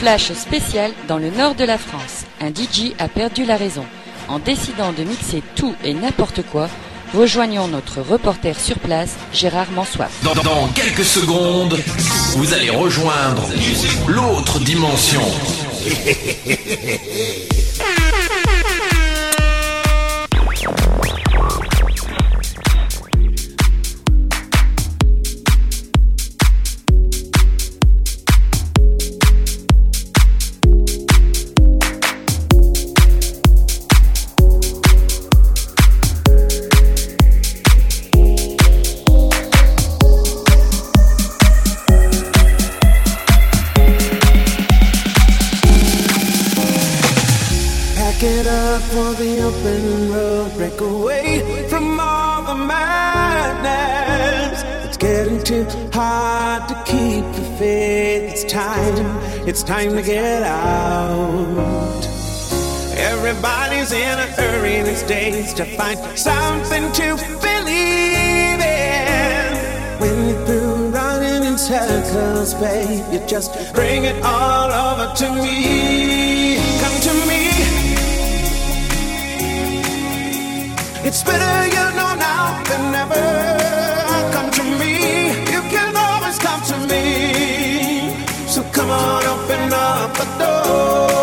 Flash spécial dans le nord de la France. Un DJ a perdu la raison. En décidant de mixer tout et n'importe quoi, rejoignons notre reporter sur place, Gérard Mansoif. Dans, dans quelques secondes, vous allez rejoindre l'autre dimension. for the open road. Break away from all the madness. It's getting too hard to keep the faith. It's time, it's time to get out. Everybody's in a hurry these days to find something to believe in. When you're through running in circles, babe, you just bring it all over to me. It's better you know now than never. Come to me, you can always come to me. So come on, open up the door.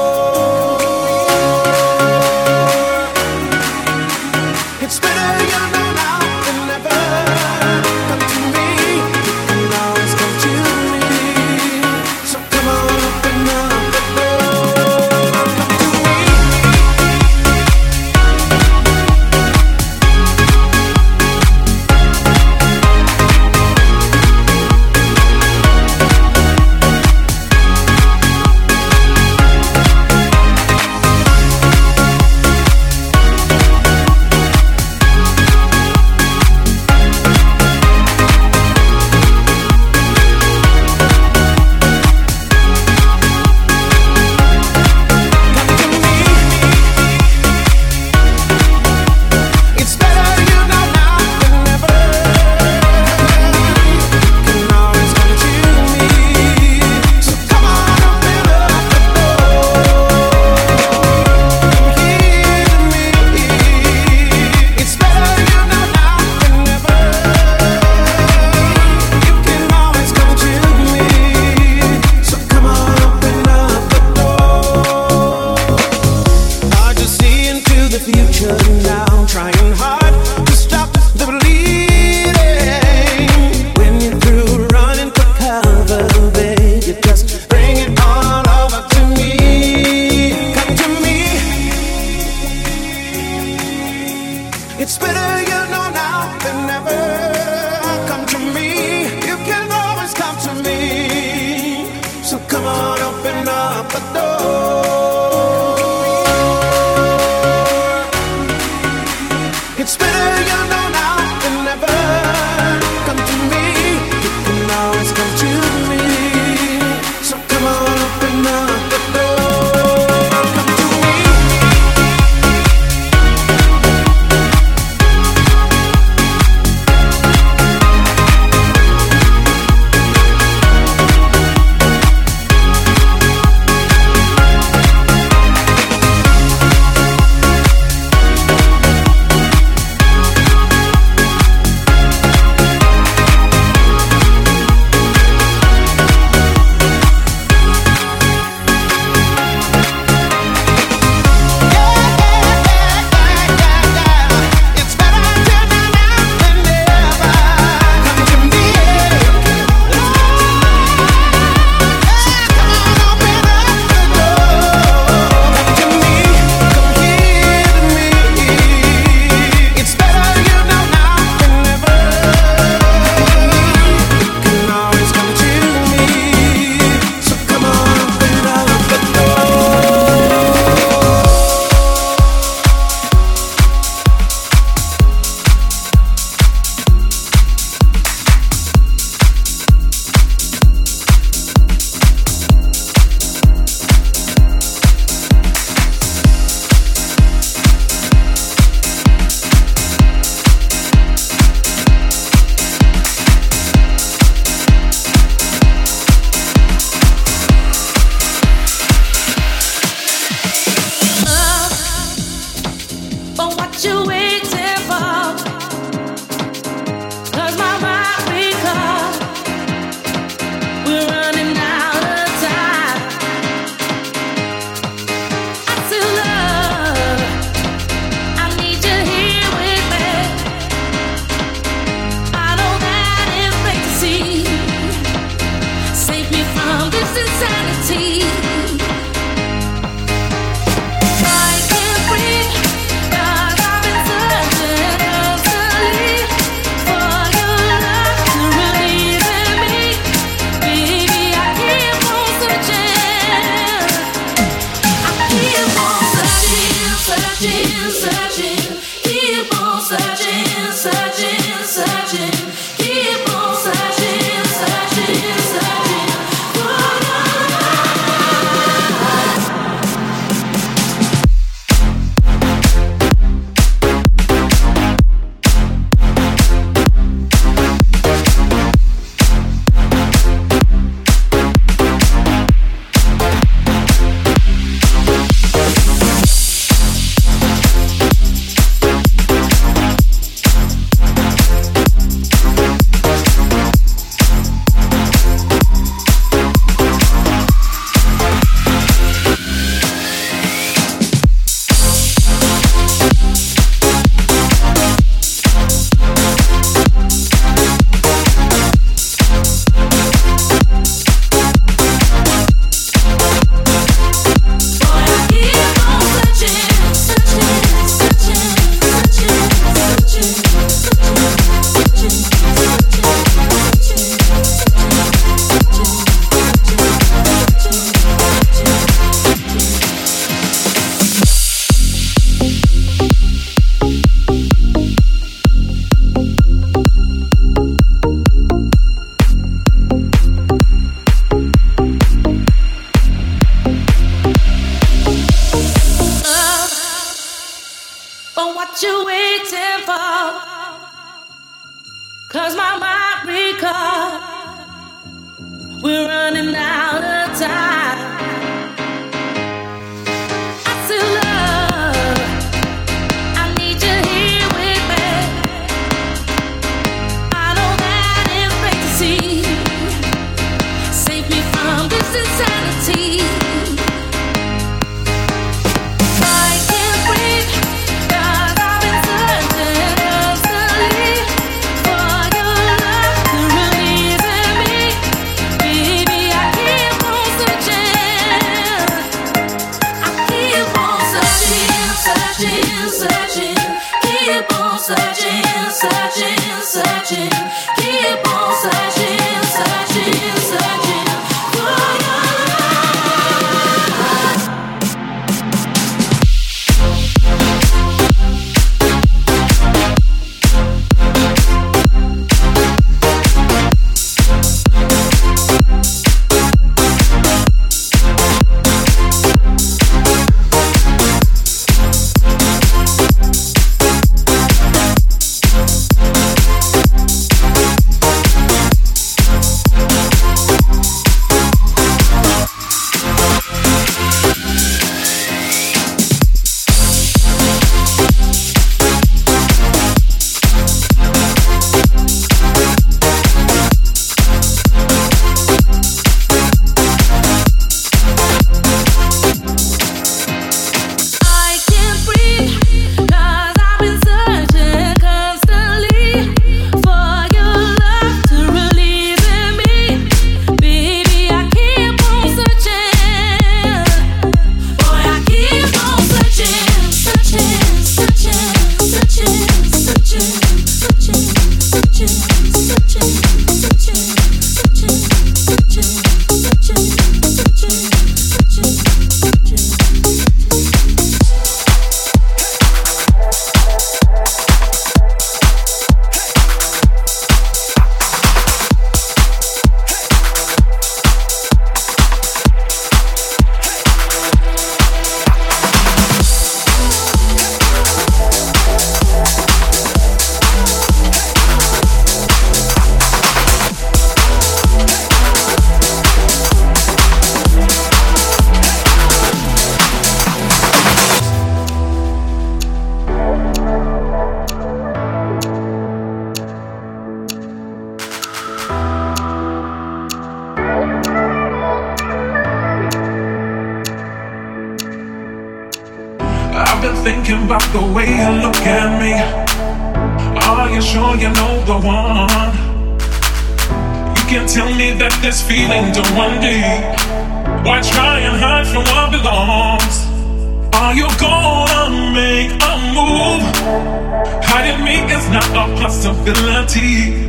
hurting me is not a possibility.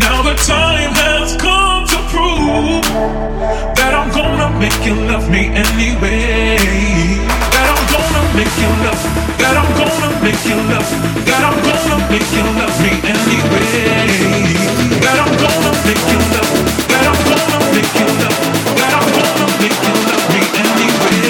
Now the time has come to prove that I'm gonna make you love me anyway. That I'm gonna make you love. That I'm gonna make you love. That I'm gonna make you love me anyway. That I'm gonna make you love. That I'm gonna make you love. That I'm gonna make you love me anyway.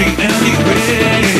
be anywhere.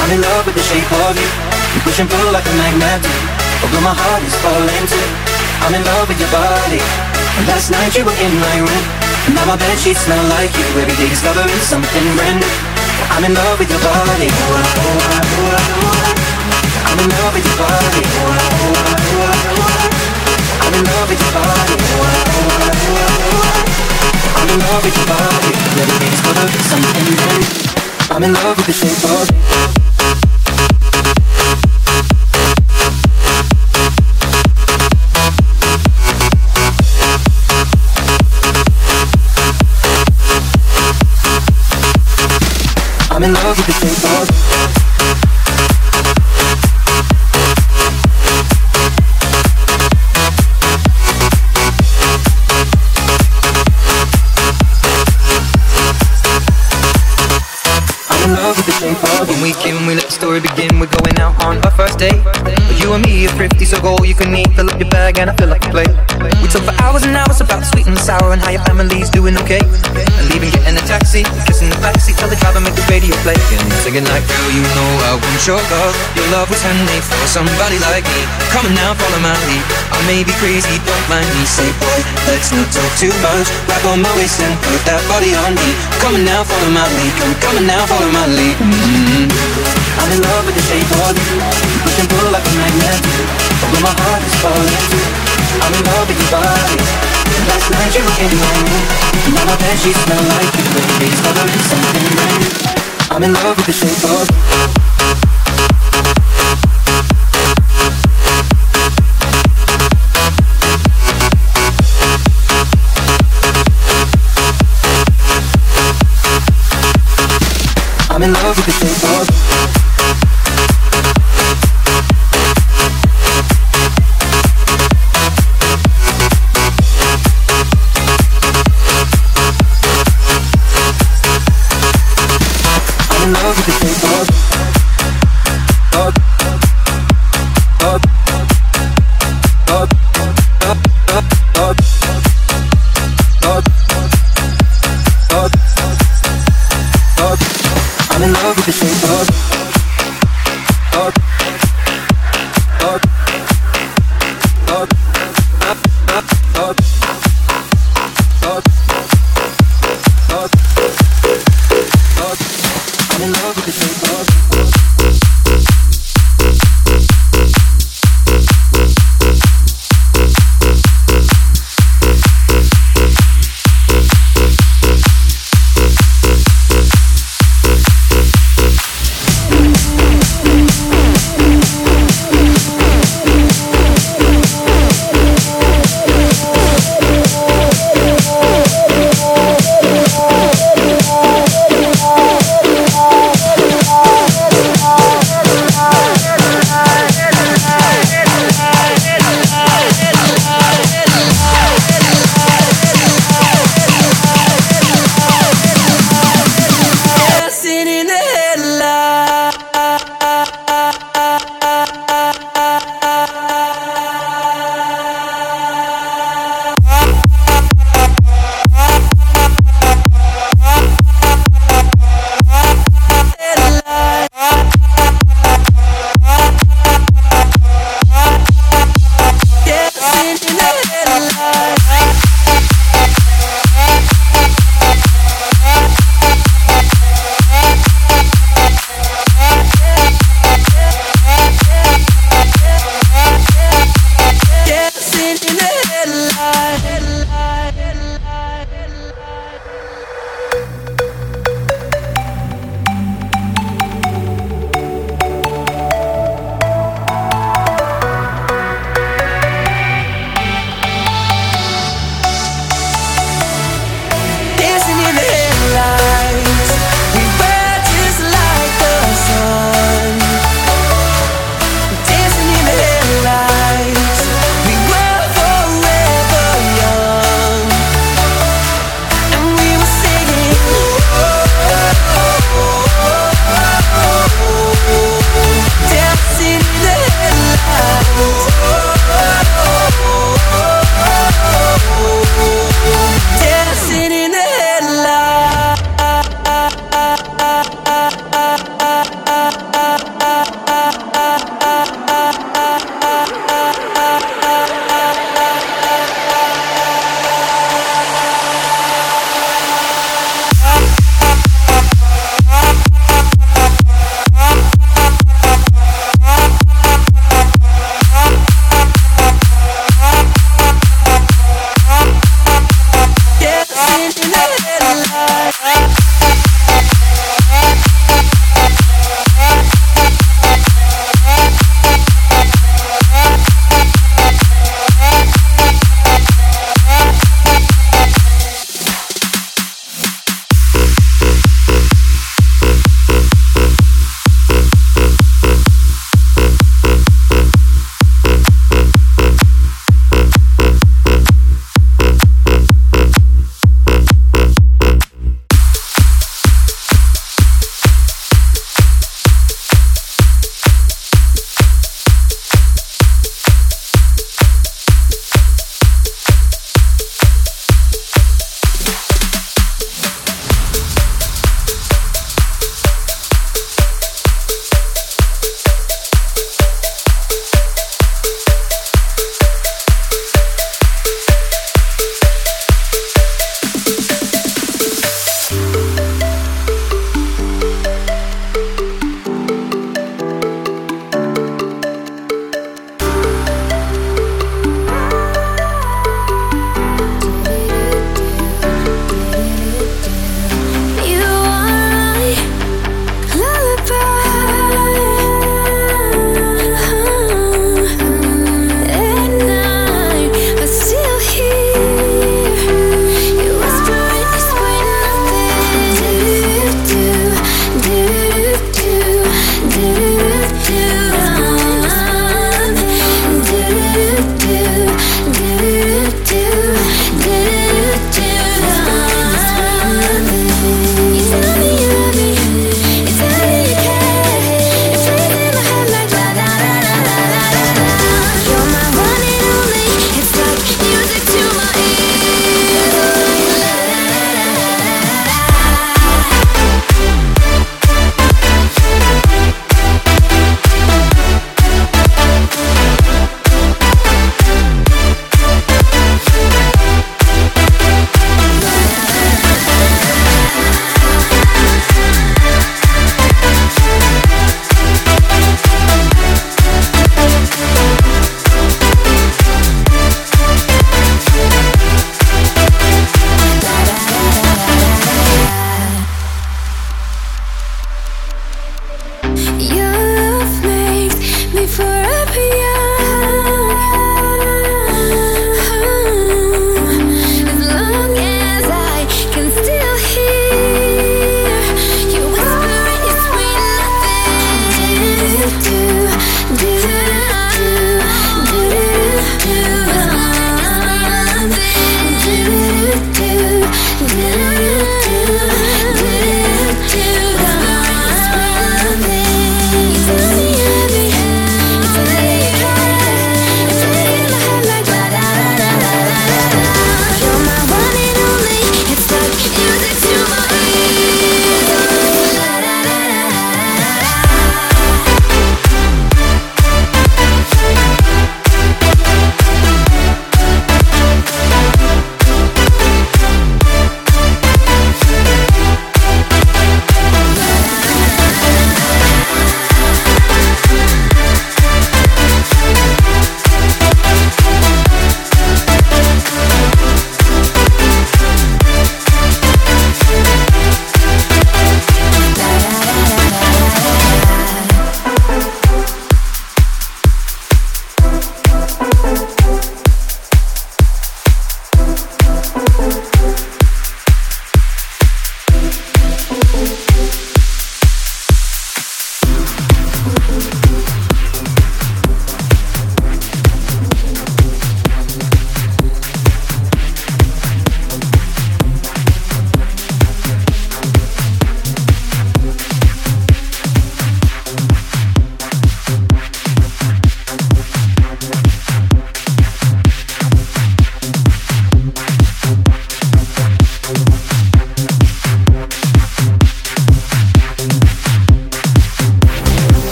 I'm in love with the shape of you. You push and pull like a magnet. Although my heart is falling too. I'm in love with your body. And last night you were in my room. And now my bed sheets smell like you. Every day discovering something brand new. I'm in love with your body. I'm in love with your body. I'm in love with your body. I'm in love with your body. Every day discovering something brand new I'm in love with the shape of you. I'm in love with the shape of we let the story begin. We're going out on our first date. But you and me are thrifty, so go all you can eat. Fill up your bag and I fill up your plate. We talk for hours and hours about the sweet and the sour and how your family's doing okay. And leaving, getting a taxi, kissing the backseat, tell the driver make the radio play. And singing like, girl, you know I want your love. Your love was handmade for somebody like me. Come on now, follow my lead. I may be crazy, don't mind me. Say, boy, let's not talk too much. Grab on my waist and put that body on me. Come on now, follow my lead. Come, come on now, follow my lead. Mm-hmm. I'm in love with the shape of you Push and pull like a magnet. Although my heart is falling too. I'm in love with your body. Last night you were getting on me Now my bed sheets smell like you Baby, it's covering something new. I'm in love with the shape of you I'm in love with the shape of you.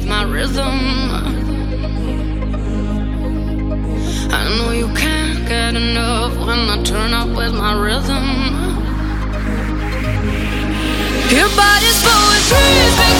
with my rhythm. I know you can't get enough when I turn up with my rhythm. Your body's poetry.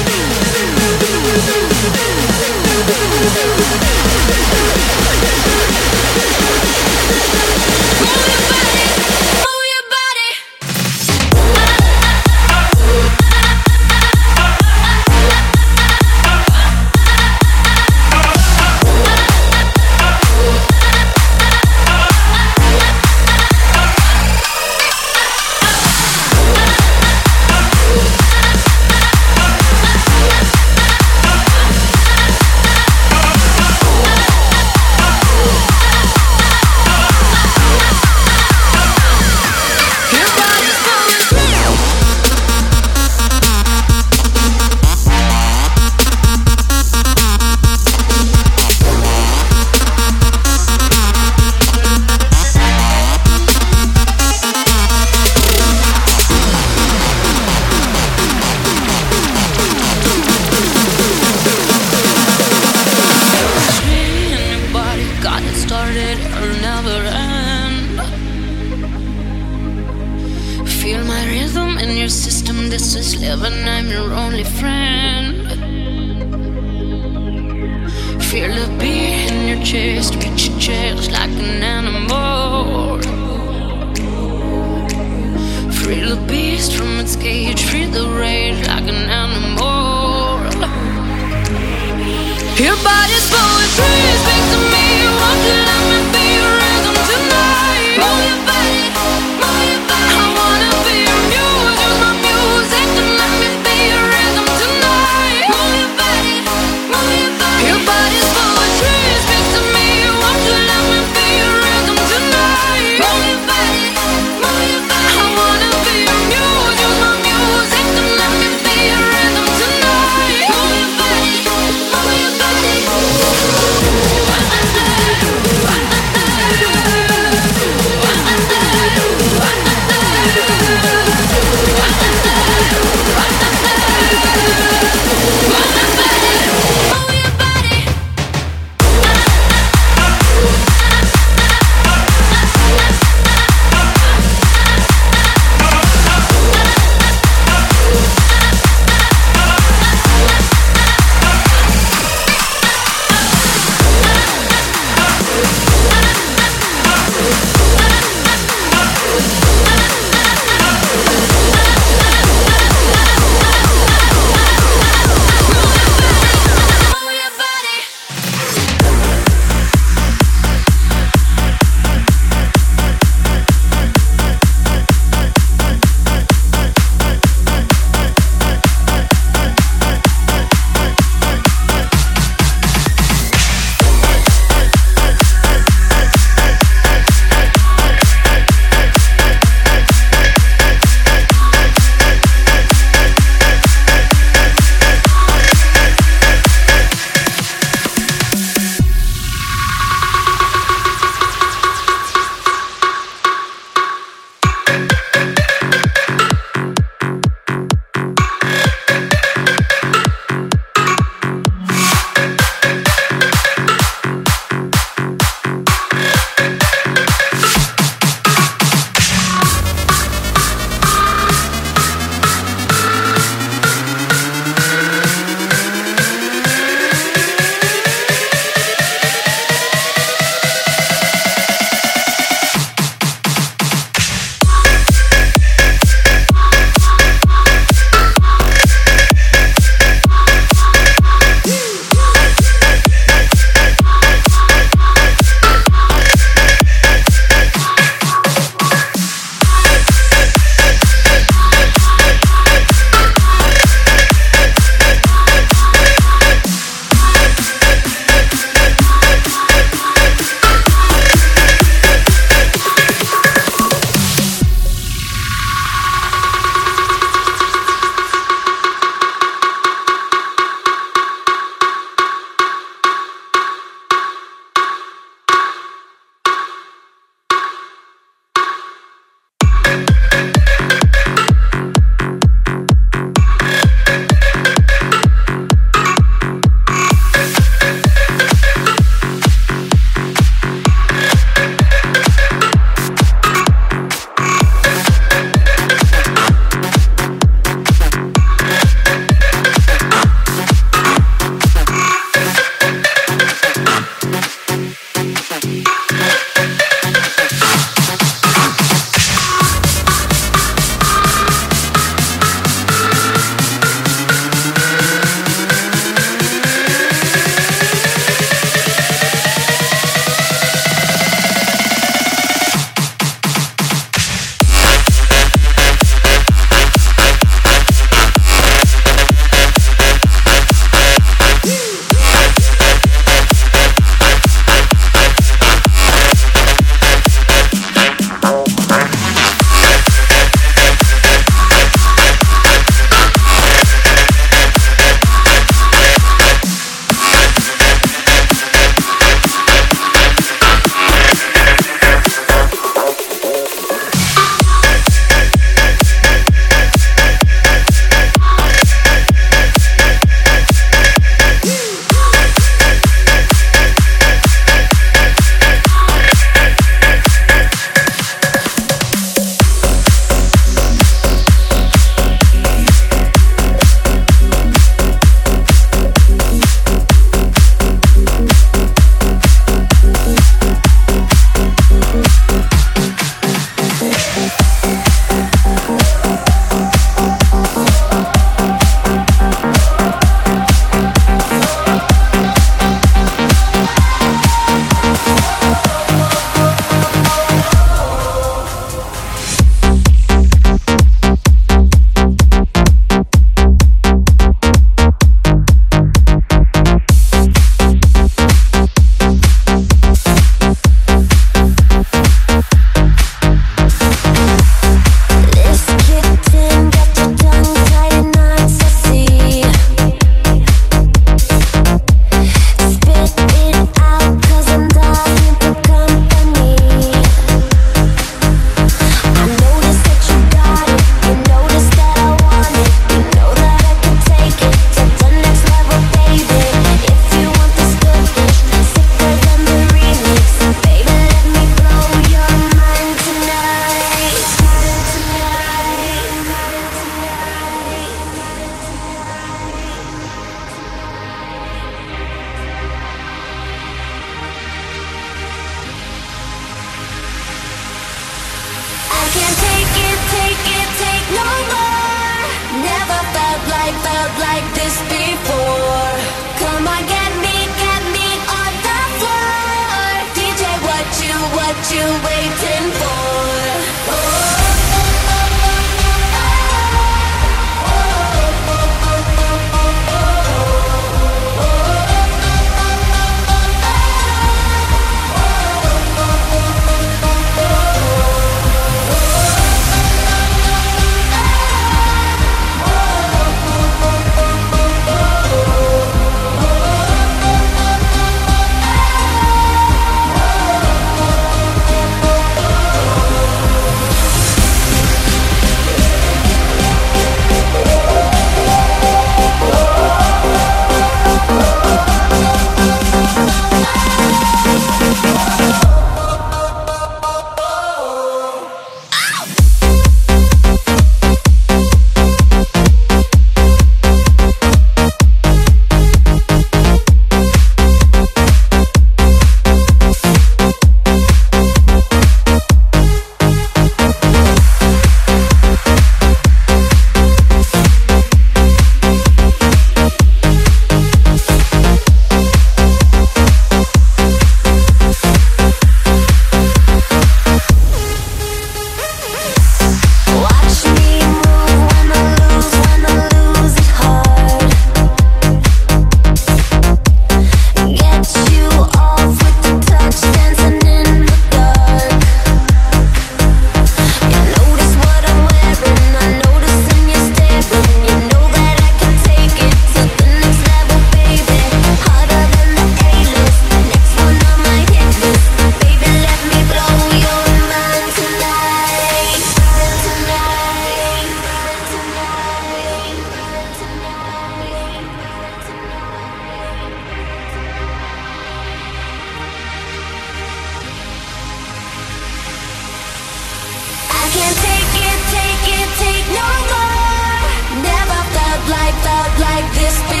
this be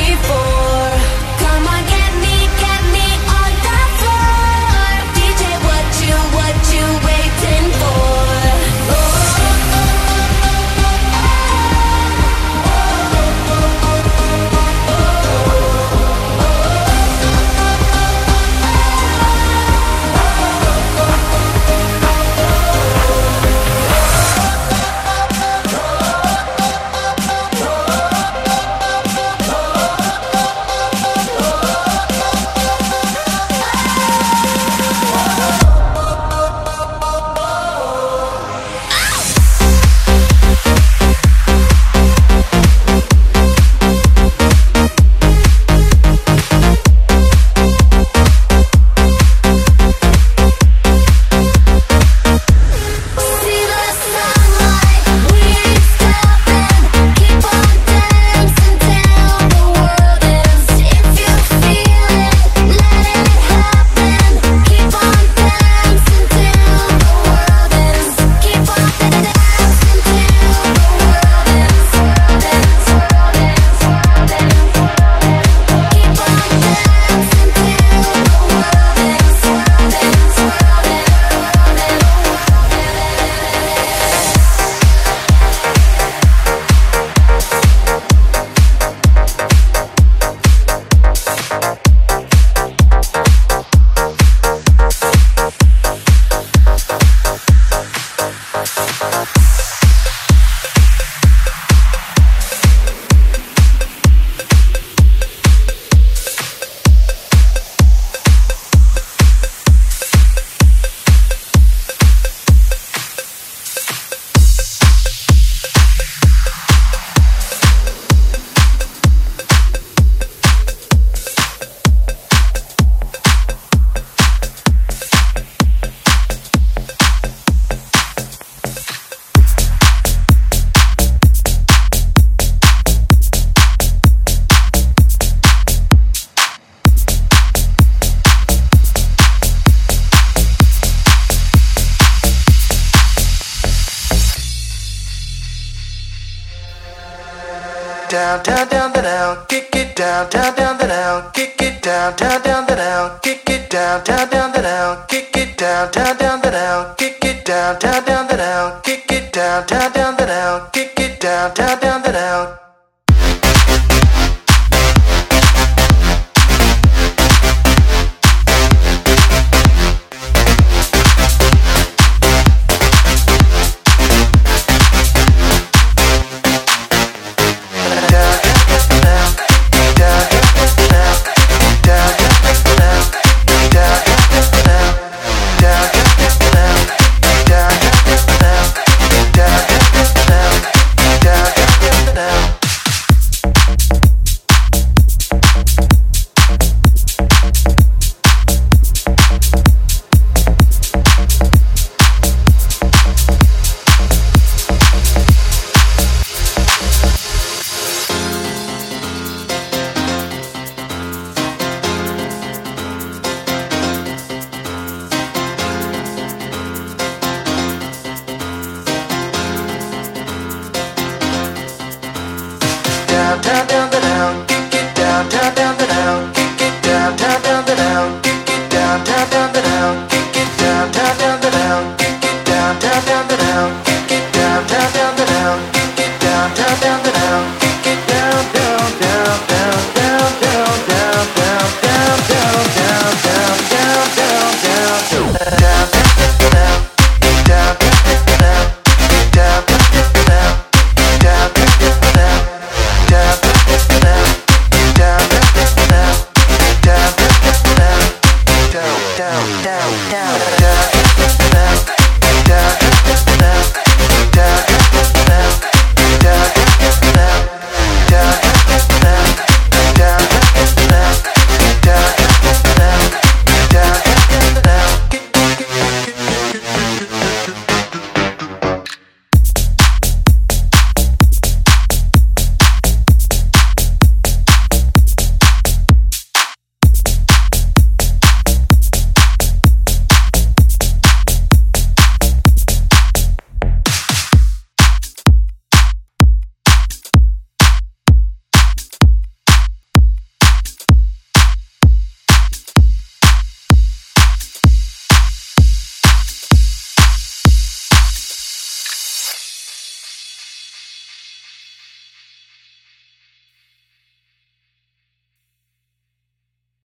it down, down, down, down, kick it down, down, down, down, kick it down, down, down, down, kick it down, down, down, down, kick it down, down, down, down,